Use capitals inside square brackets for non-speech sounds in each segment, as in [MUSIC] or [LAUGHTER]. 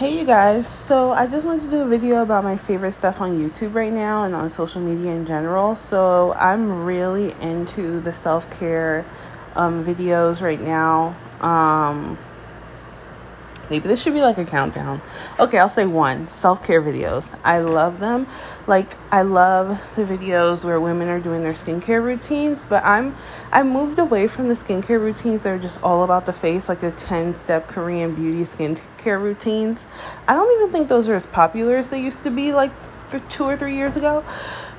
Hey you guys, so I just wanted to do a video about my favorite stuff on YouTube right now and on social media in general. So I'm really into the self care um, videos right now. Um, maybe this should be like a countdown. Okay, I'll say one self care videos. I love them. Like I love the videos where women are doing their skincare routines, but I'm I moved away from the skincare routines that are just all about the face, like the 10 step Korean beauty skincare routines. I don't even think those are as popular as they used to be like two or three years ago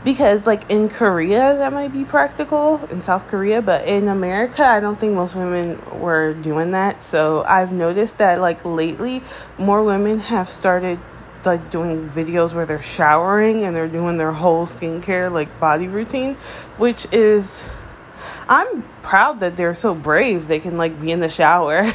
because like in Korea that might be practical in South Korea but in America I don't think most women were doing that. So I've noticed that like lately more women have started like doing videos where they're showering and they're doing their whole skincare like body routine which is I'm proud that they're so brave. They can like be in the shower [LAUGHS]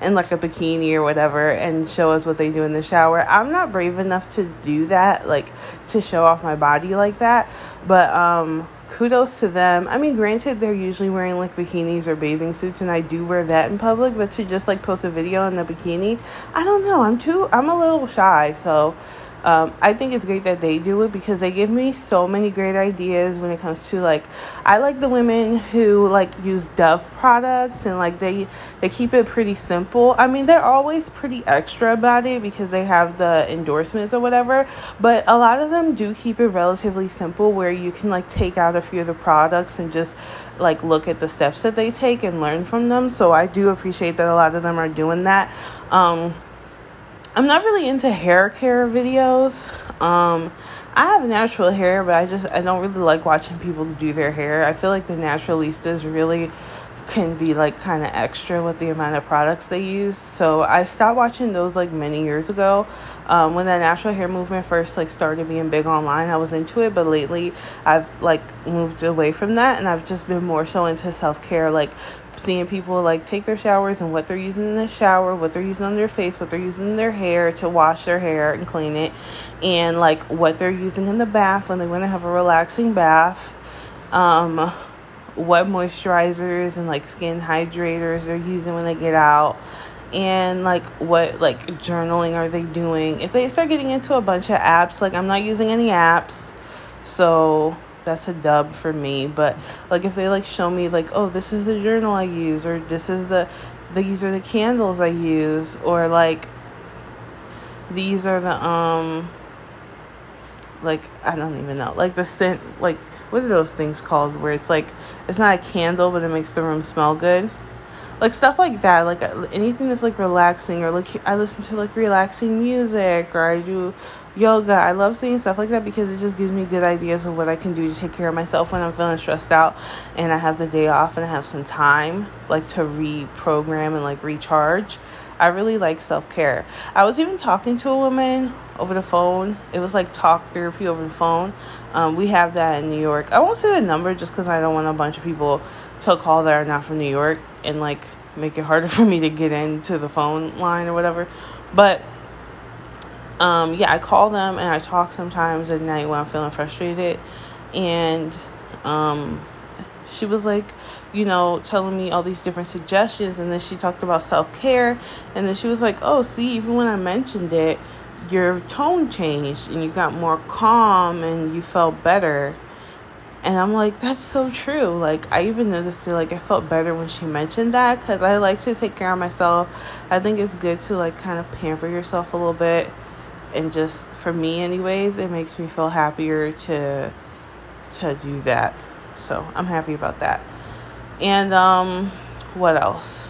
in like a bikini or whatever and show us what they do in the shower. I'm not brave enough to do that, like to show off my body like that. But um kudos to them. I mean, granted, they're usually wearing like bikinis or bathing suits, and I do wear that in public, but to just like post a video in the bikini, I don't know. I'm too, I'm a little shy. So, um, I think it's great that they do it because they give me so many great ideas when it comes to like I like the women who like use Dove products and like they they keep it pretty simple. I mean they're always pretty extra about it because they have the endorsements or whatever, but a lot of them do keep it relatively simple where you can like take out a few of the products and just like look at the steps that they take and learn from them. So I do appreciate that a lot of them are doing that. Um, I'm not really into hair care videos. Um, I have natural hair, but I just I don't really like watching people do their hair. I feel like the naturalistas really can be like kind of extra with the amount of products they use. So I stopped watching those like many years ago. Um, when the natural hair movement first like started being big online, I was into it, but lately I've like moved away from that, and I've just been more so into self care, like seeing people like take their showers and what they're using in the shower, what they're using on their face, what they're using in their hair to wash their hair and clean it, and like what they're using in the bath when they want to have a relaxing bath. Um, what moisturizers and like skin hydrators they're using when they get out and like what like journaling are they doing if they start getting into a bunch of apps like i'm not using any apps so that's a dub for me. But like if they like show me like, oh, this is the journal I use, or this is the these are the candles I use, or like these are the um like I don't even know like the scent like what are those things called where it's like it's not a candle but it makes the room smell good? Like stuff like that like uh, anything that's like relaxing or like i listen to like relaxing music or i do yoga. I love seeing stuff like that because it just gives me good ideas of what i can do to take care of myself when i'm feeling stressed out and i have the day off and i have some time like to reprogram and like recharge. I really like self-care. I was even talking to a woman over the phone it was like talk therapy over the phone um, we have that in new york i won't say the number just because i don't want a bunch of people to call that are not from New York and like make it harder [LAUGHS] for me to get into the phone line or whatever. But um, yeah, I call them and I talk sometimes at night when I'm feeling frustrated. And um, she was like, you know, telling me all these different suggestions. And then she talked about self care. And then she was like, oh, see, even when I mentioned it, your tone changed and you got more calm and you felt better. And I'm like, that's so true. Like, I even noticed it, like, I felt better when she mentioned that because I like to take care of myself. I think it's good to, like, kind of pamper yourself a little bit. And just, for me, anyways, it makes me feel happier to to do that. So, I'm happy about that. And, um, what else?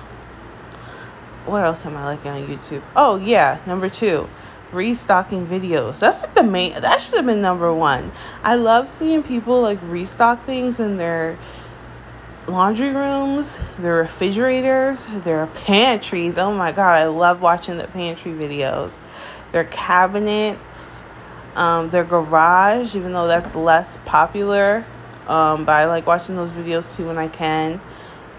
What else am I liking on YouTube? Oh, yeah, number two restocking videos. That's like the main that should have been number one. I love seeing people like restock things in their laundry rooms, their refrigerators, their pantries. Oh my god, I love watching the pantry videos. Their cabinets, um, their garage, even though that's less popular. Um, but I like watching those videos too when I can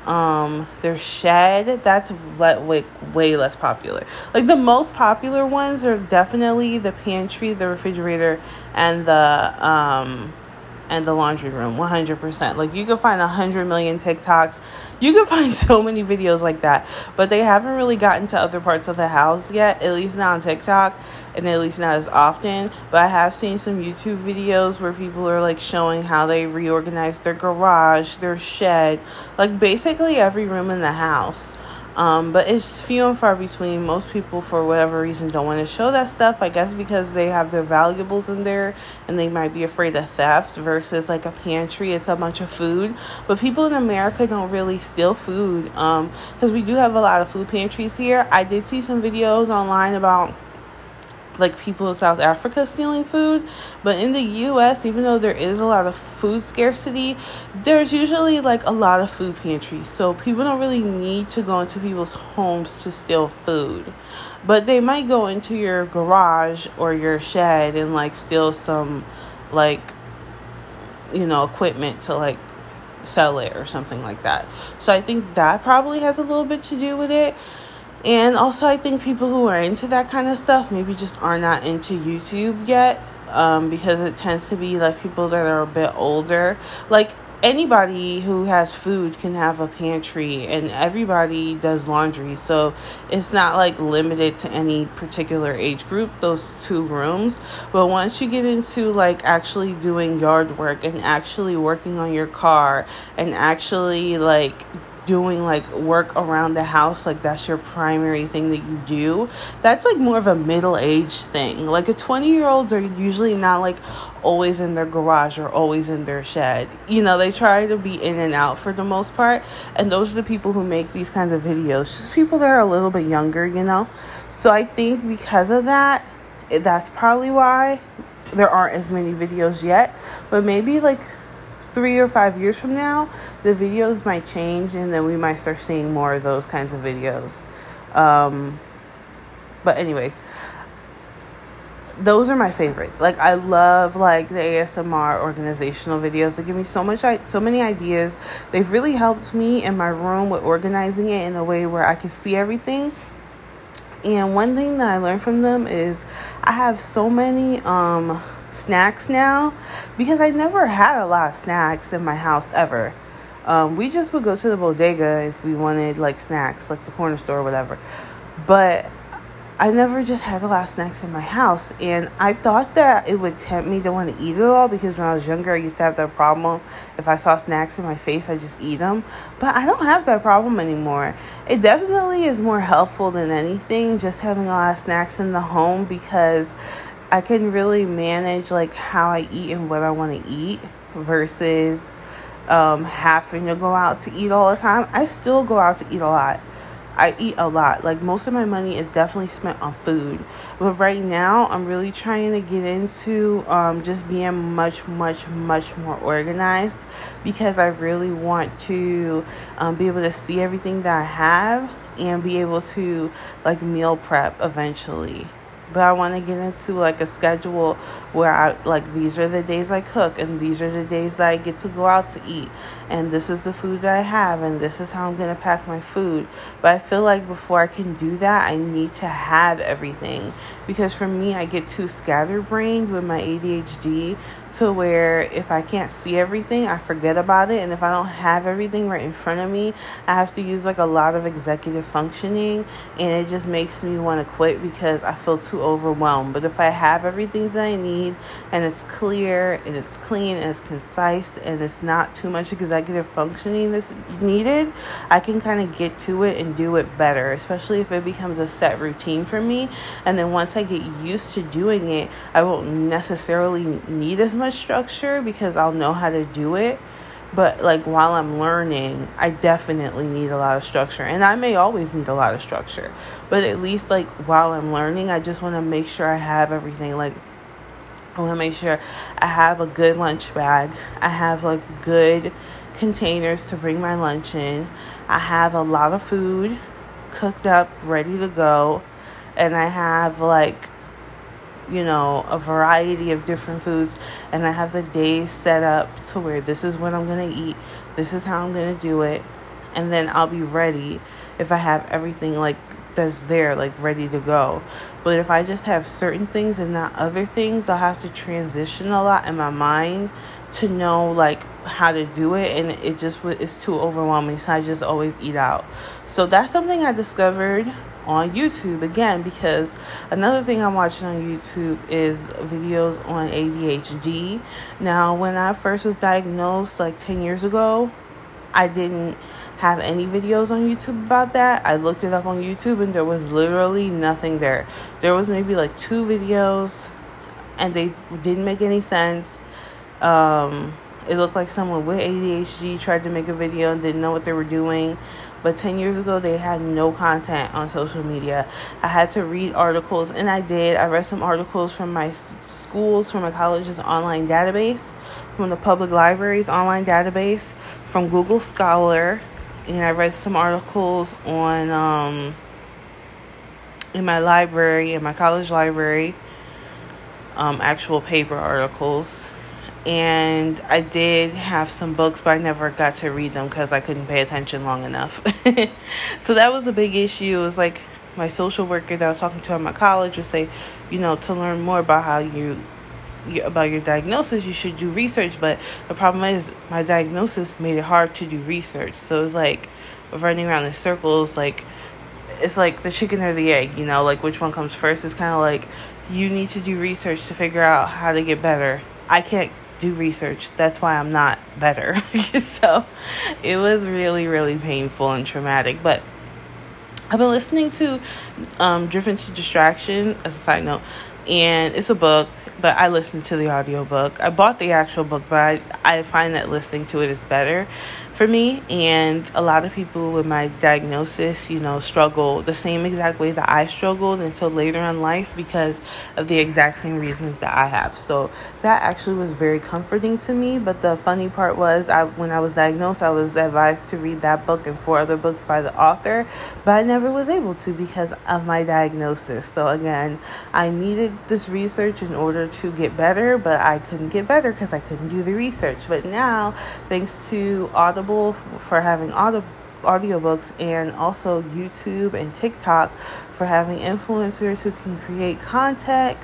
um their shed that's le- way, way less popular. Like the most popular ones are definitely the pantry the refrigerator and the um and the laundry room 100% like you can find 100 million tiktoks. You can [LAUGHS] find so many videos like that but they haven't really gotten to other parts of the house yet at least not on tiktok and at least not as often but i have seen some youtube videos where people are like showing how they reorganize their garage their shed like basically every room in the house um, but it's few and far between. Most people, for whatever reason, don't want to show that stuff. I guess because they have their valuables in there and they might be afraid of theft versus like a pantry, it's a bunch of food. But people in America don't really steal food because um, we do have a lot of food pantries here. I did see some videos online about like people in South Africa stealing food. But in the US, even though there is a lot of food scarcity, there's usually like a lot of food pantries. So people don't really need to go into people's homes to steal food. But they might go into your garage or your shed and like steal some like you know, equipment to like sell it or something like that. So I think that probably has a little bit to do with it. And also, I think people who are into that kind of stuff maybe just are not into YouTube yet um, because it tends to be like people that are a bit older. Like anybody who has food can have a pantry, and everybody does laundry. So it's not like limited to any particular age group, those two rooms. But once you get into like actually doing yard work and actually working on your car and actually like doing like work around the house like that's your primary thing that you do that's like more of a middle-aged thing. Like a 20 year olds are usually not like always in their garage or always in their shed. You know they try to be in and out for the most part and those are the people who make these kinds of videos. Just people that are a little bit younger you know? So i think because of that that's probably why there aren't as many videos yet but maybe like three or five years from now, the videos might change and then we might start seeing more of those kinds of videos. Um, but, anyways, those are my favorites. Like I love like the ASMR organizational videos. They give me so much so many ideas. They've really helped me in my room with organizing it in a way where I can see everything. And one thing that I learned from them is I have so many um snacks now because I never had a lot of snacks in my house ever. Um, we just would go to the bodega if we wanted like snacks, like the corner store or whatever. But I never just had a lot of snacks in my house, and I thought that it would tempt me to want to eat it all because when I was younger, I used to have that problem. If I saw snacks in my face, I just eat them. But I don't have that problem anymore. It definitely is more helpful than anything just having a lot of snacks in the home because I can really manage like how I eat and what I want to eat versus um, having to go out to eat all the time. I still go out to eat a lot. I eat a lot. Like most of my money is definitely spent on food. But right now, I'm really trying to get into um, just being much, much, much more organized because I really want to um, be able to see everything that I have and be able to like meal prep eventually but I want to get into like a schedule where I like these are the days I cook and these are the days that I get to go out to eat and this is the food that I have and this is how I'm going to pack my food. But I feel like before I can do that, I need to have everything because for me, I get too scatterbrained with my ADHD to where if I can't see everything, I forget about it. And if I don't have everything right in front of me, I have to use like a lot of executive functioning. And it just makes me want to quit because I feel too overwhelmed. But if I have everything that I need and it's clear and it's clean and it's concise and it's not too much executive functioning that's needed, I can kind of get to it and do it better, especially if it becomes a set routine for me. And then once I get used to doing it, I won't necessarily need as much structure because I'll know how to do it. But like while I'm learning, I definitely need a lot of structure. And I may always need a lot of structure. But at least like while I'm learning, I just want to make sure I have everything like I want to make sure I have a good lunch bag. I have like good containers to bring my lunch in. I have a lot of food cooked up, ready to go. And I have like you know, a variety of different foods, and I have the day set up to where this is what I'm gonna eat, this is how I'm gonna do it, and then I'll be ready if I have everything like that's there like ready to go but if i just have certain things and not other things i'll have to transition a lot in my mind to know like how to do it and it just it's too overwhelming so i just always eat out. So that's something i discovered on youtube again because another thing i'm watching on youtube is videos on adhd now when i first was diagnosed like 10 years ago i didn't have any videos on YouTube about that. I looked it up on YouTube and there was literally nothing there. There was maybe like two videos and they didn't make any sense. Um, it looked like someone with ADHD tried to make a video and didn't know what they were doing. But 10 years ago, they had no content on social media. I had to read articles, and I did. I read some articles from my schools, from my college's online database, from the public library's online database, from Google Scholar, and I read some articles on um, in my library, in my college library, um, actual paper articles. And I did have some books, but I never got to read them because I couldn't pay attention long enough. [LAUGHS] so that was a big issue. It was like my social worker that I was talking to at my college would say, you know, to learn more about how you about your diagnosis, you should do research. But the problem is, my diagnosis made it hard to do research. So it's like running around in circles. Like it's like the chicken or the egg. You know, like which one comes first. It's kind of like you need to do research to figure out how to get better. I can't do research. That's why I'm not better. [LAUGHS] so it was really, really painful and traumatic. But I've been listening to um, Driven to Distraction as a side note and it's a book but i listened to the audiobook. I bought the actual book but I, I find that listening to it is better for me and a lot of people with my diagnosis you know struggle the same exact way that i struggled until later in life because of the exact same reasons that i have. So that actually was very comforting to me but the funny part was i when i was diagnosed i was advised to read that book and four other books by the author but i never was able to because of my diagnosis. So again i needed this research in order to get better but i couldn't get better because i couldn't do the research. But now thanks to audible Audible for having audio audiobooks and also YouTube and TikTok for having influencers who can create content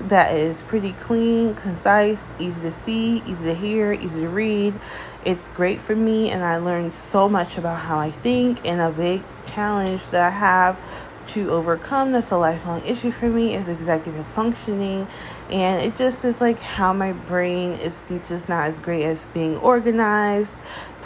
that is pretty clean, concise, easy to see, easy to hear, easy to read. It's great for me, and I learned so much about how I think. And a big challenge that I have to overcome that's a lifelong issue for me is executive functioning and it just is like how my brain is just not as great as being organized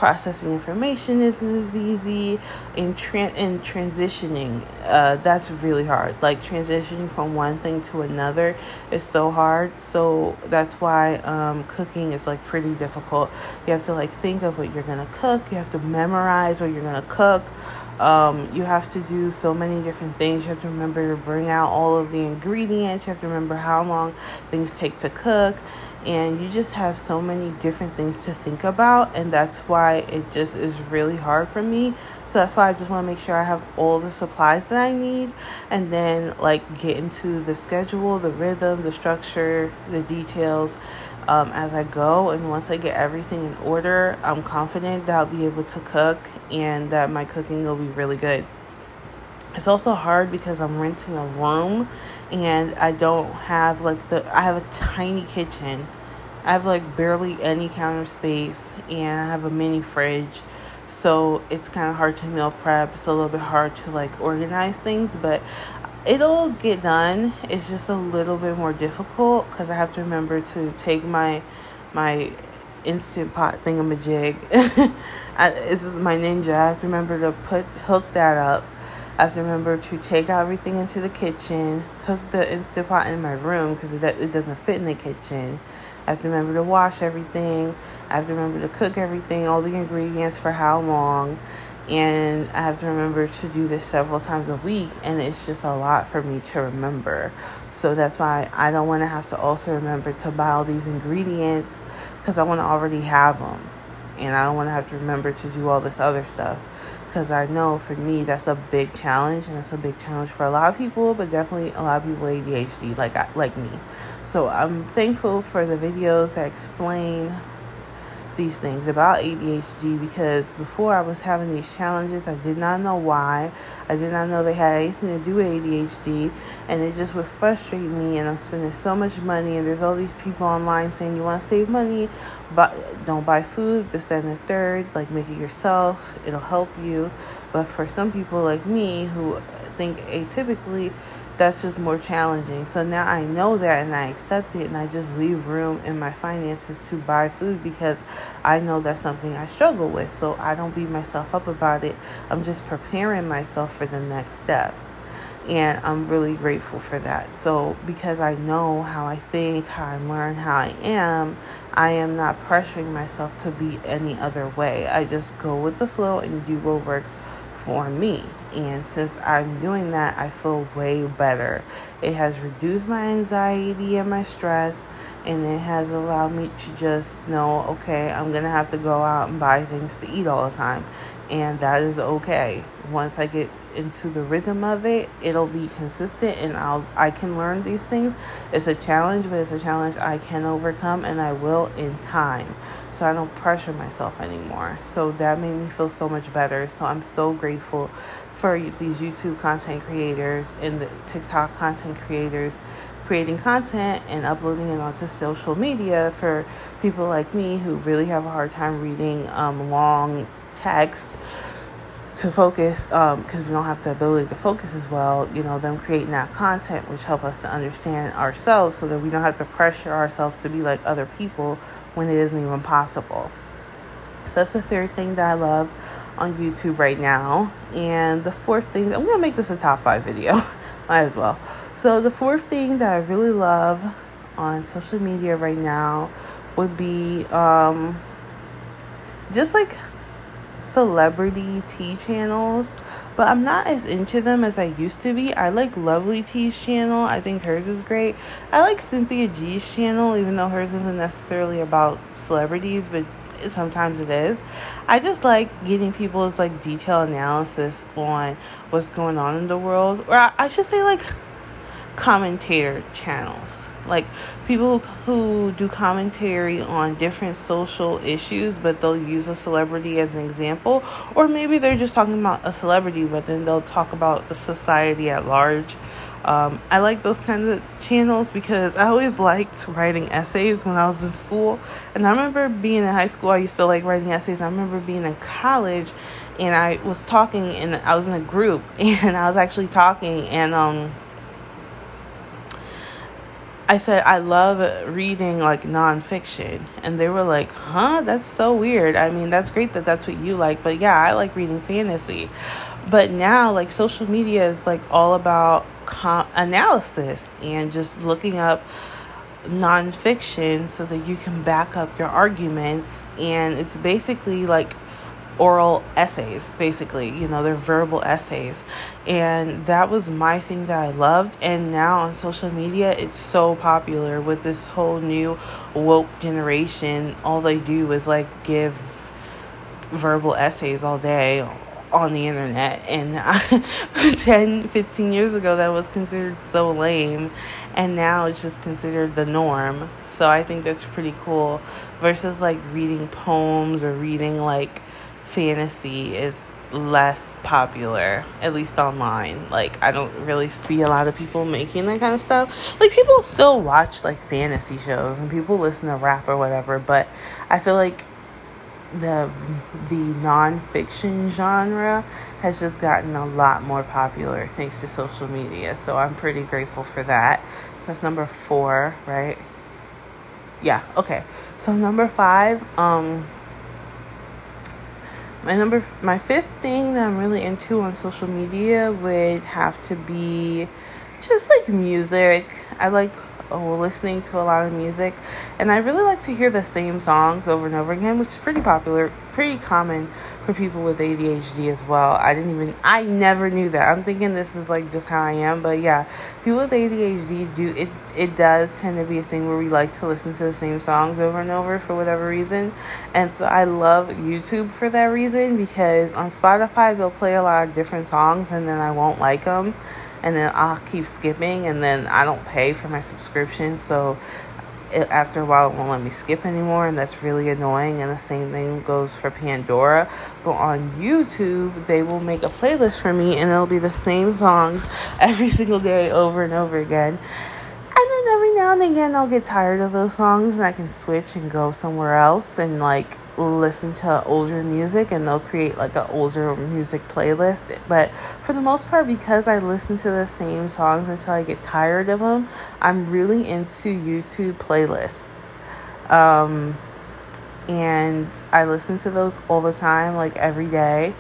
processing information isn't as easy and and transitioning uh, that's really hard like transitioning from one thing to another is so hard so that's why um, cooking is like pretty difficult you have to like think of what you're gonna cook you have to memorize what you're gonna cook um, you have to do so many different things. You have to remember to bring out all of the ingredients. You have to remember how long things take to cook. And you just have so many different things to think about. And that's why it just is really hard for me. So that's why I just want to make sure I have all the supplies that I need. And then, like, get into the schedule, the rhythm, the structure, the details um, as I go. And once I get everything in order, I'm confident that I'll be able to cook and that my cooking will be really good. It's also hard because I'm renting a room and I don't have like the, I have a tiny kitchen. I have like barely any counter space and I have a mini fridge. So it's kind of hard to meal prep. It's a little bit hard to like organize things, but it'll get done. It's just a little bit more difficult because I have to remember to take my my instant pot thingamajig. [LAUGHS] I, this is my ninja. I have to remember to put hook that up. I have to remember to take everything into the kitchen, hook the instant pot in my room because it, it doesn't fit in the kitchen. I have to remember to wash everything. I have to remember to cook everything, all the ingredients for how long and I have to remember to do this several times a week, and it's just a lot for me to remember. So that's why I don't want to have to also remember to buy all these ingredients because I want to already have them, and I don't want to have to remember to do all this other stuff because I know for me that's a big challenge, and that's a big challenge for a lot of people, but definitely a lot of people with ADHD like like me. So I'm thankful for the videos that explain these things about ADHD because before I was having these challenges, I did not know why. I did not know they had anything to do with ADHD, and it just would frustrate me. And I'm spending so much money, and there's all these people online saying you want to save money, but don't buy food, this, that, and the third. Like, make it yourself, it'll help you. But for some people like me who think atypically, that's just more challenging. So now I know that and I accept it and I just leave room in my finances to buy food because I know that's something I struggle with. So I don't beat myself up about it. I'm just preparing myself for the next step. And I'm really grateful for that. So, because I know how I think, how I learn, how I am, I am not pressuring myself to be any other way. I just go with the flow and do what works for me. And since I'm doing that, I feel way better. It has reduced my anxiety and my stress, and it has allowed me to just know okay, I'm gonna have to go out and buy things to eat all the time, and that is okay. Once I get into the rhythm of it, it'll be consistent and I'll I can learn these things. It's a challenge, but it's a challenge I can overcome and I will in time. So I don't pressure myself anymore. So that made me feel so much better. So I'm so grateful for these YouTube content creators and the TikTok content creators creating content and uploading it onto social media for people like me who really have a hard time reading um, long text to focus because um, we don't have the ability to focus as well you know them creating that content which help us to understand ourselves so that we don't have to pressure ourselves to be like other people when it isn't even possible. So that's the third thing that i love on youtube right now and the fourth thing i'm gonna make this a top five video [LAUGHS] might as well so the fourth thing that i really love on social media right now would be um, just like celebrity tea channels, but I'm not as into them as I used to be. I like Lovely Ti's channel. I think hers is great. I like Cynthia G's channel, even though hers isn't necessarily about celebrities, but sometimes it is. I just like getting people's like detailed analysis on what's going on in the world, or I, I should say like commentator channels like people who do commentary on different social issues but they'll use a celebrity as an example or maybe they're just talking about a celebrity but then they'll talk about the society at large um, i like those kinds of channels because i always liked writing essays when i was in school and i remember being in high school i used to like writing essays i remember being in college and i was talking and i was in a group [LAUGHS] and i was actually talking and um I said I love reading like nonfiction, and they were like, "Huh? That's so weird." I mean, that's great that that's what you like, but yeah, I like reading fantasy. But now, like social media is like all about com- analysis and just looking up nonfiction so that you can back up your arguments, and it's basically like oral essays basically you know they're verbal essays. And that was my thing that i loved. And now on social media it's so popular with this whole new woke generation. All they do is like give verbal essays all day on the internet and I, [LAUGHS] 10 15 years ago that was considered so lame and now it's just considered the norm so i think that's pretty cool versus like reading poems or reading like fantasy is less popular, at least online. Like, I don't really see a lot of people making that kind of stuff. Like, people still watch like fantasy shows and people listen to rap or whatever, but I feel like the the nonfiction genre has just gotten a lot more popular thanks to social media. So I'm pretty grateful for that. So that's number four, right? Yeah, okay. So number five, um, my number my fifth thing that i'm really into on social media would have to be just like music i like oh, listening to a lot of music, and I really like to hear the same songs over and over again, which is pretty popular, pretty common for people with ADHD as well. I didn't even, I never knew that. I'm thinking this is like just how I am, but yeah, people with ADHD do it. It does tend to be a thing where we like to listen to the same songs over and over for whatever reason, and so I love YouTube for that reason because on Spotify they'll play a lot of different songs, and then I won't like them and then I'll keep skipping and then I don't pay for my subscription so it, after a while it won't let me skip anymore and that's really annoying and the same thing goes for pandora. But on youtube they will make a playlist for me and it'll be the same songs [LAUGHS] every single day over and over again. And then every now and again i'll get tired of those songs and i can switch and go somewhere else and like listen to older music and they'll create like an older music playlist. But for the most part, because I listen to the same songs until I get tired of them, I'm really into YouTube playlists. Um, and I listen to those all the time, like every day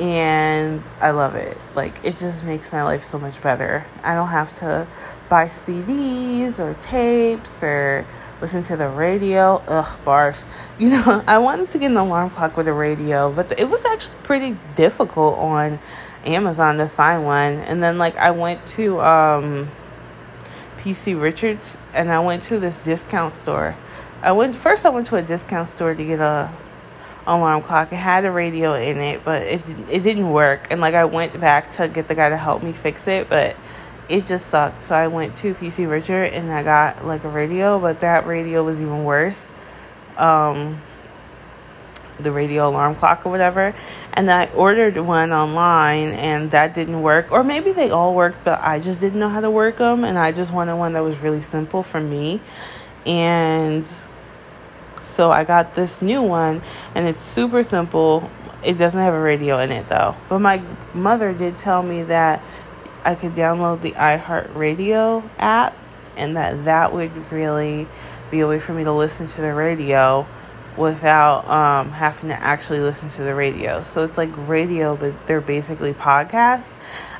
and I love it. Like it just makes my life so much better. I don't have to buy CDs or tapes or listen to the radio. Ugh, barf. You know, [LAUGHS] I wanted to get an alarm clock with a radio, but it was actually pretty difficult on Amazon to find one. And then like I went to um PC Richards and I went to this discount store. I went first I went to a discount store to get a alarm clock. It had a radio in it, but it it didn't work. And like I went back to get the guy to help me fix it, but it just sucked. So I went to PC Richard and I got like a radio, but that radio was even worse. Um, the radio alarm clock or whatever. And I ordered one online and that didn't work. Or maybe they all worked, but I just didn't know how to work them. And I just wanted one that was really simple for me. And so I got this new one and it's super simple. It doesn't have a radio in it though. But my mother did tell me that I could download the iHeartRadio app and that that would really be a way for me to listen to the radio without um, having to actually listen to the radio. So it's like radio, but they're basically podcasts.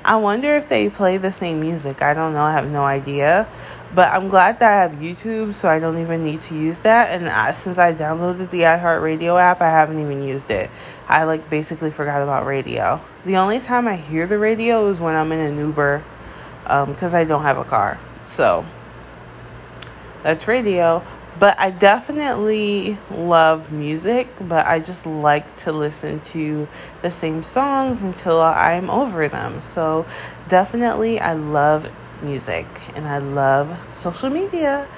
I wonder if they play the same music. I don't know. I have no idea. But I'm glad that I have YouTube, so I don't even need to use that. And I, since I downloaded the iHeartRadio app, I haven't even used it. I like basically forgot about radio. The only time I hear the radio is when I'm in an Uber, because um, I don't have a car. So that's radio. But I definitely love music, but I just like to listen to the same songs until I'm over them. So definitely, I love music and I love social media.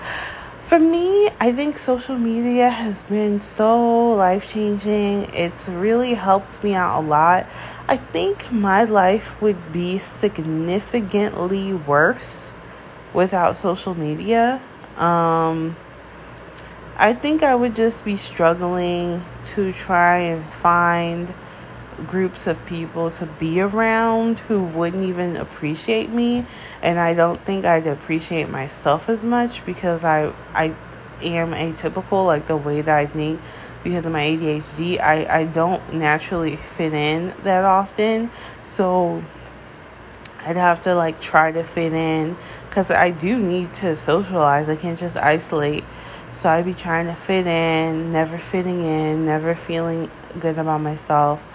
For me, I think social media has been so life changing. It's really helped me out a lot. I think my life would be significantly worse without social media. Um, I think I would just be struggling to try and find groups of people to be around who wouldn't even appreciate me. And I don't think I'd appreciate myself as much because I I am atypical like the way that I think because of my ADHD I, I don't naturally fit in that often. So I'd have to like try to fit in because I do need to socialize. I can't just isolate. So I'd be trying to fit in never fitting in never feeling good about myself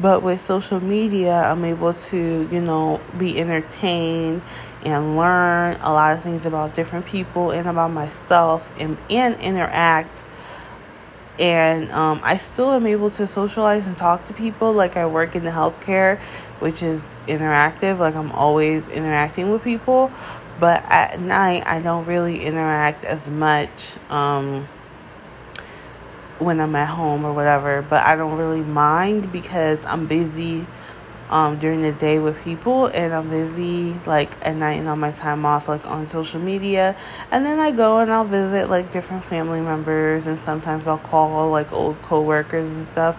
but with social media, I'm able to, you know, be entertained and learn a lot of things about different people and about myself and, and interact. And um, I still am able to socialize and talk to people. Like I work in the healthcare, which is interactive. Like I'm always interacting with people. But at night, I don't really interact as much. Um, when I'm at home or whatever, but I don't really mind because I'm busy um, during the day with people and I'm busy like at night and on my time off like on social media. And then I go and I'll visit like different family members and sometimes I'll call like old coworkers and stuff.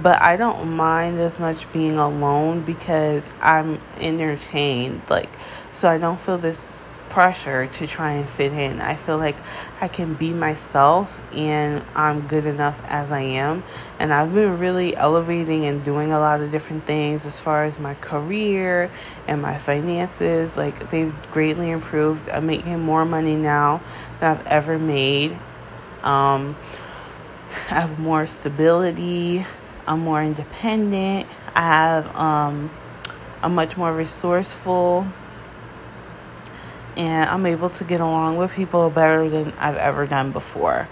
But I don't mind as much being alone because I'm entertained like so I don't feel this pressure to try and fit in. I feel like I can be myself and I'm good enough as I am. And I've been really elevating and doing a lot of different things as far as my career and my finances. Like they've greatly improved. I'm making more money now than I've ever made. Um, I have more stability. I'm more independent. I have um, much more resourceful and I'm able to get along with people better than I've ever done before.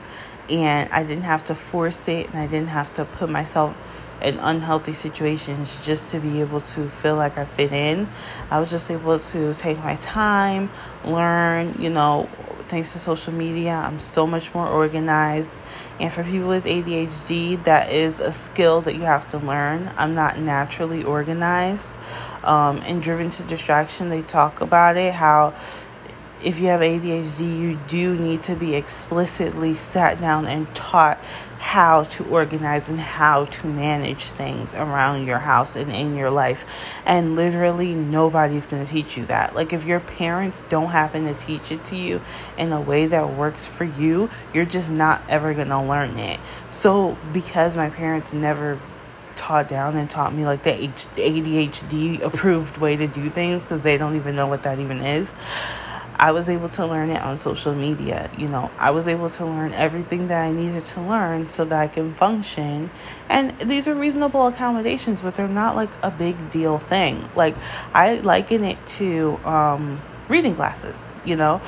And I didn't have to force it, and I didn't have to put myself in unhealthy situations just to be able to feel like I fit in. I was just able to take my time, learn, you know, thanks to social media, I'm so much more organized. And for people with ADHD, that is a skill that you have to learn. I'm not naturally organized. Um, in Driven to Distraction, they talk about it how if you have ADHD, you do need to be explicitly sat down and taught how to organize and how to manage things around your house and in your life. And literally, nobody's going to teach you that. Like, if your parents don't happen to teach it to you in a way that works for you, you're just not ever going to learn it. So, because my parents never taught down and taught me like the ADHD approved way to do things because they don't even know what that even is. I was able to learn it on social media. You know, I was able to learn everything that I needed to learn so that I can function. And these are reasonable accommodations, but they're not like a big deal thing. Like, I liken it to um, reading glasses, you know?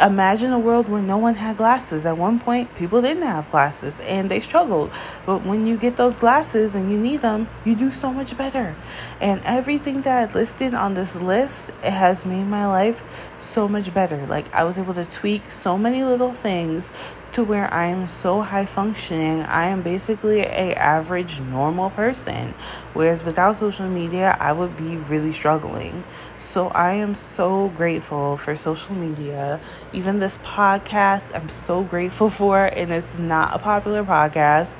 Imagine a world where no one had glasses. At one point, people didn't have glasses and they struggled. But when you get those glasses and you need them, you do so much better. And everything that I listed on this list, it has made my life so much better. Like I was able to tweak so many little things to where I am so high functioning. I am basically a average normal person. Whereas without social media, I would be really struggling. So I am so grateful for social media. Even this podcast, I'm so grateful [LAUGHS] for and it's not a popular podcast,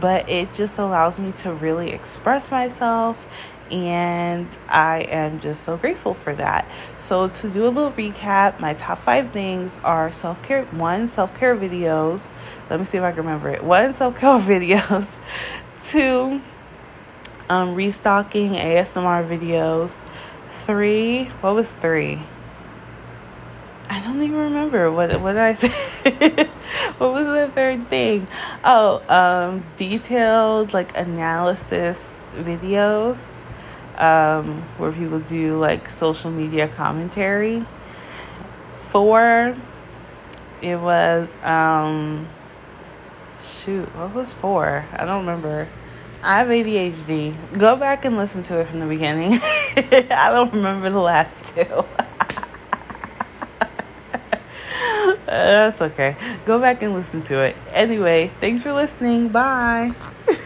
but it just allows me to really express myself and I am just so grateful for that. So, to do a little recap, my top five things are self care one, self care videos. Let me see if I can remember it. One, [LAUGHS] self care videos. Two, um, restocking ASMR videos. Three, what was three? I don't even remember what what did I say. [LAUGHS] what was the third thing? Oh, um, detailed like analysis videos um, where people do like social media commentary. Four, it was, um, shoot, what was four? I don't remember. I have ADHD. Go back and listen to it from the beginning. [LAUGHS] I don't remember the last two. [LAUGHS] That's okay. Go back and listen to it. Anyway, thanks for listening. Bye. [LAUGHS]